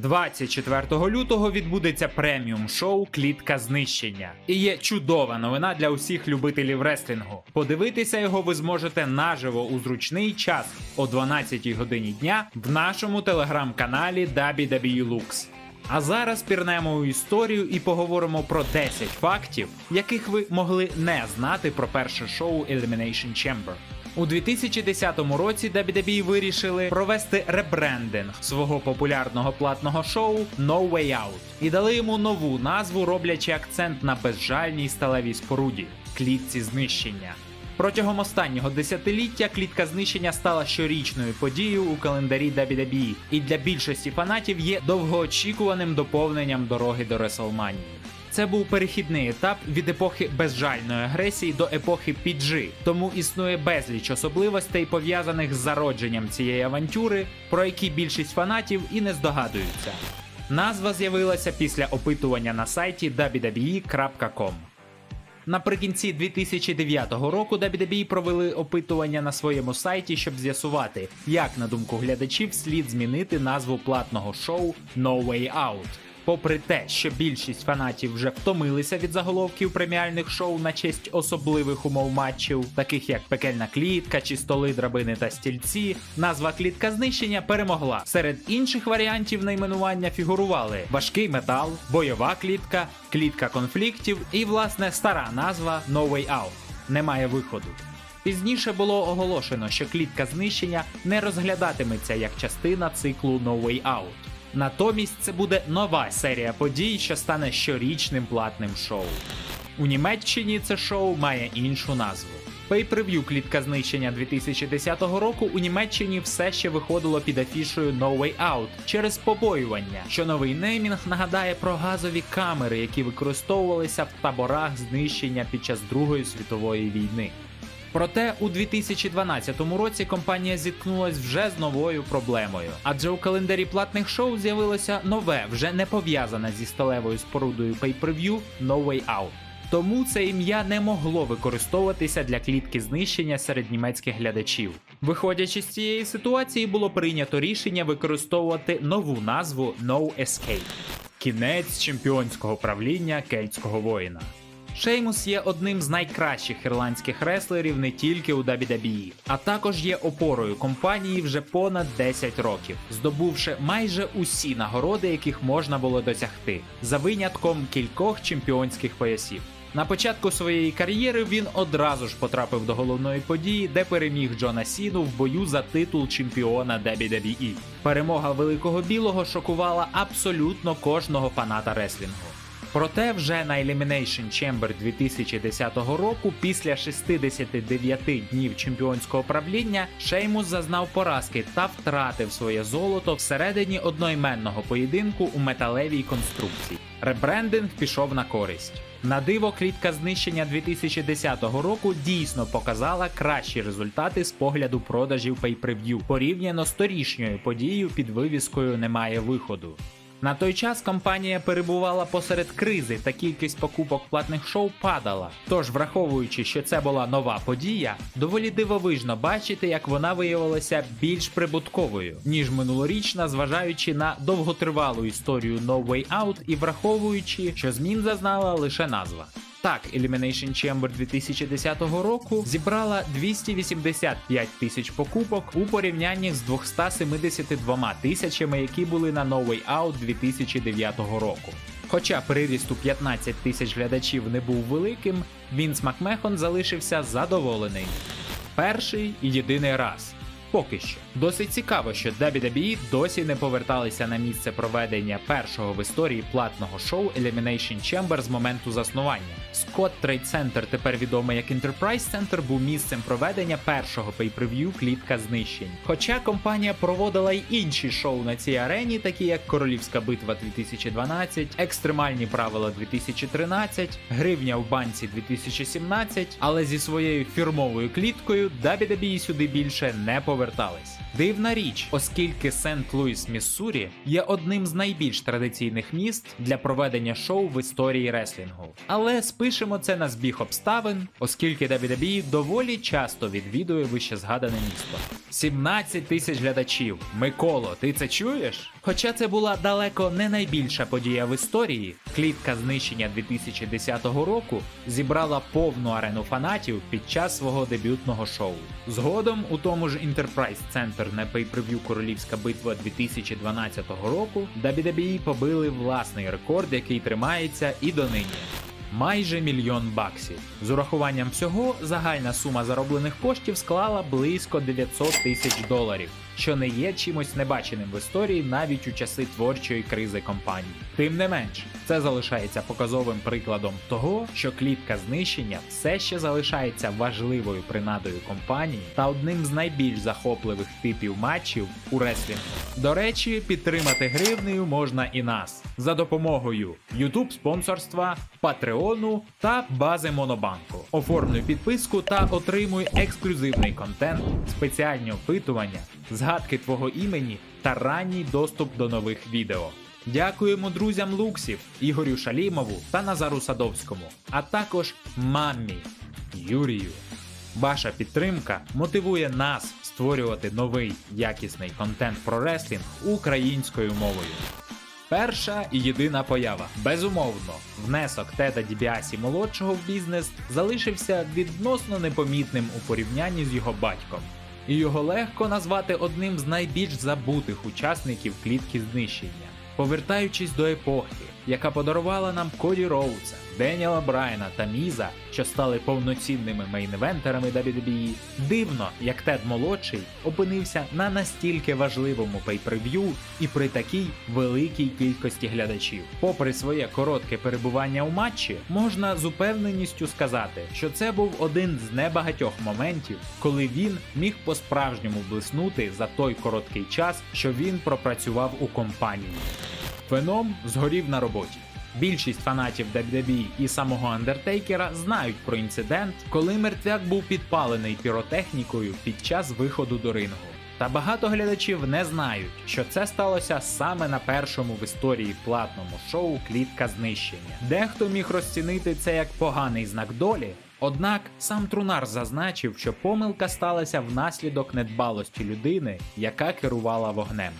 24 лютого відбудеться преміум шоу Клітка знищення. І є чудова новина для усіх любителів реслінгу. Подивитися його ви зможете наживо у зручний час о 12 годині дня в нашому телеграм-каналі WWE Lux. А зараз пірнемо у історію і поговоримо про 10 фактів, яких ви могли не знати про перше шоу Elimination Chamber. У 2010 році WWE вирішили провести ребрендинг свого популярного платного шоу No Way Out і дали йому нову назву, роблячи акцент на безжальній сталевій споруді клітці знищення. Протягом останнього десятиліття клітка знищення стала щорічною подією у календарі WWE і для більшості фанатів є довгоочікуваним доповненням дороги до Реслманії. Це був перехідний етап від епохи безжальної агресії до епохи PG, тому існує безліч особливостей пов'язаних з зародженням цієї авантюри, про які більшість фанатів і не здогадуються. Назва з'явилася після опитування на сайті www.com. Наприкінці 2009 року WWE провели опитування на своєму сайті, щоб з'ясувати, як на думку глядачів слід змінити назву платного шоу No Way Out. Попри те, що більшість фанатів вже втомилися від заголовків преміальних шоу на честь особливих умов матчів, таких як пекельна клітка чи столи, драбини та стільці, назва клітка знищення перемогла. Серед інших варіантів найменування фігурували важкий метал, бойова клітка, клітка конфліктів і, власне, стара назва No Way Out. Немає виходу. Пізніше було оголошено, що клітка знищення не розглядатиметься як частина циклу No Way Out. Натомість це буде нова серія подій, що стане щорічним платним шоу. У Німеччині це шоу має іншу назву. Пейпрев'ю клітка знищення 2010 року у Німеччині все ще виходило під афішою No Way Out через побоювання, що новий неймінг нагадає про газові камери, які використовувалися в таборах знищення під час Другої світової війни. Проте у 2012 році компанія зіткнулась вже з новою проблемою, адже у календарі платних шоу з'явилося нове, вже не пов'язане зі сталевою спорудою pay-per-view No Way Out. Тому це ім'я не могло використовуватися для клітки знищення серед німецьких глядачів. Виходячи з цієї ситуації, було прийнято рішення використовувати нову назву No Escape – кінець чемпіонського правління кельтського воїна. Шеймус є одним з найкращих ірландських реслерів не тільки у WWE, а також є опорою компанії вже понад 10 років, здобувши майже усі нагороди, яких можна було досягти, за винятком кількох чемпіонських поясів. На початку своєї кар'єри він одразу ж потрапив до головної події, де переміг Джона Сіну в бою за титул чемпіона WWE. Перемога великого білого шокувала абсолютно кожного фаната реслінгу. Проте вже на Elimination Chamber 2010 року, після 69 днів чемпіонського правління, Шеймус зазнав поразки та втратив своє золото всередині одноіменного поєдинку у металевій конструкції. Ребрендинг пішов на користь. На диво, клітка знищення 2010 року дійсно показала кращі результати з погляду продажів pay-per-view порівняно з торішньою подією під вивіскою Немає виходу. На той час компанія перебувала посеред кризи та кількість покупок платних шоу падала. Тож, враховуючи, що це була нова подія, доволі дивовижно бачити, як вона виявилася більш прибутковою, ніж минулорічна, зважаючи на довготривалу історію No Way Out і враховуючи, що змін зазнала лише назва. Так, Elimination Chamber 2010 року зібрала 285 тисяч покупок у порівнянні з 272 тисячами, які були на No Way Out 2009 року. Хоча приріст у 15 тисяч глядачів не був великим, Вінс Макмехон залишився задоволений. Перший і єдиний раз. Поки що. Досить цікаво, що WWE досі не поверталися на місце проведення першого в історії платного шоу Elimination Chamber з моменту заснування. Scott Trade Center, тепер відомий як Enterprise Center, був місцем проведення першого пейпрев'ю клітка знищень. Хоча компанія проводила й інші шоу на цій арені, такі як Королівська битва 2012, Екстремальні правила 2013, Гривня в банці 2017, але зі своєю фірмовою кліткою WWE сюди більше не повернулася Libertades. Дивна річ, оскільки Сент-Луіс, Міссурі є одним з найбільш традиційних міст для проведення шоу в історії реслінгу. Але спишемо це на збіг обставин, оскільки WWE доволі часто відвідує вище згадане місто. 17 тисяч глядачів. Миколо, ти це чуєш? Хоча це була далеко не найбільша подія в історії, клітка знищення 2010 року зібрала повну арену фанатів під час свого дебютного шоу. Згодом у тому ж Enterprise Center на pay-per-view Королівська битва 2012 року WWE побили власний рекорд, який тримається і донині. Майже мільйон баксів. З урахуванням всього загальна сума зароблених коштів склала близько 900 тисяч доларів, що не є чимось небаченим в історії навіть у часи творчої кризи компанії. Тим не менш, це залишається показовим прикладом того, що клітка знищення все ще залишається важливою принадою компанії та одним з найбільш захопливих типів матчів у реслінгу. До речі, підтримати гривнею можна і нас за допомогою YouTube спонсорства, Патреону та бази Монобанку. Оформлюй підписку та отримуй ексклюзивний контент, спеціальні опитування, згадки твого імені та ранній доступ до нових відео. Дякуємо друзям Луксів, Ігорю Шалімову та Назару Садовському, а також мамі Юрію. Ваша підтримка мотивує нас створювати новий якісний контент про реслінг українською мовою. Перша і єдина поява. Безумовно, внесок Теда Дібіасі молодшого в бізнес залишився відносно непомітним у порівнянні з його батьком, і його легко назвати одним з найбільш забутих учасників клітки знищення. Повертаючись до епохи, яка подарувала нам Коді Роудса, Деніела Брайана та Міза, що стали повноцінними мейн-івентерами WWE, дивно, як Тед молодший опинився на настільки важливому пейперв'ю і при такій великій кількості глядачів. Попри своє коротке перебування у матчі, можна з упевненістю сказати, що це був один з небагатьох моментів, коли він міг по-справжньому блиснути за той короткий час, що він пропрацював у компанії. Феном згорів на роботі. Більшість фанатів WWE і самого Андертейкера знають про інцидент, коли мертвяк був підпалений піротехнікою під час виходу до рингу. Та багато глядачів не знають, що це сталося саме на першому в історії платному шоу Клітка знищення. Дехто міг розцінити це як поганий знак долі. Однак сам Трунар зазначив, що помилка сталася внаслідок недбалості людини, яка керувала вогнем.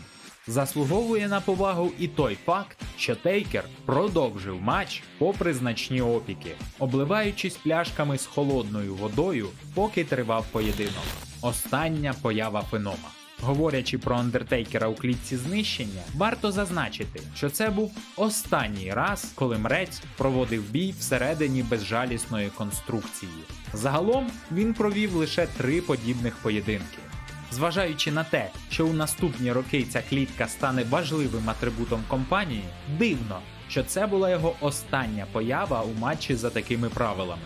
Заслуговує на повагу і той факт, що Тейкер продовжив матч попри значні опіки, обливаючись пляшками з холодною водою, поки тривав поєдинок. Остання поява фенома. Говорячи про Андертейкера у клітці знищення, варто зазначити, що це був останній раз, коли мрець проводив бій всередині безжалісної конструкції. Загалом він провів лише три подібних поєдинки. Зважаючи на те, що у наступні роки ця клітка стане важливим атрибутом компанії, дивно, що це була його остання поява у матчі за такими правилами.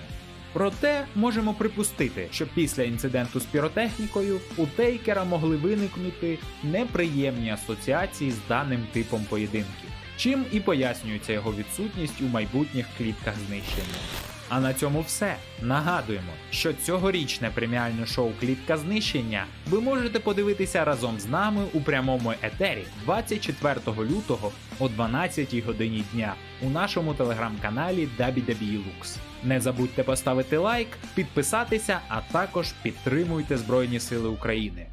Проте можемо припустити, що після інциденту з піротехнікою у Тейкера могли виникнути неприємні асоціації з даним типом поєдинків, чим і пояснюється його відсутність у майбутніх клітках знищення. А на цьому все. Нагадуємо, що цьогорічне преміальне шоу Клітка знищення ви можете подивитися разом з нами у прямому етері 24 лютого о 12 годині дня у нашому телеграм-каналі WWE Не забудьте поставити лайк, підписатися, а також підтримуйте Збройні Сили України.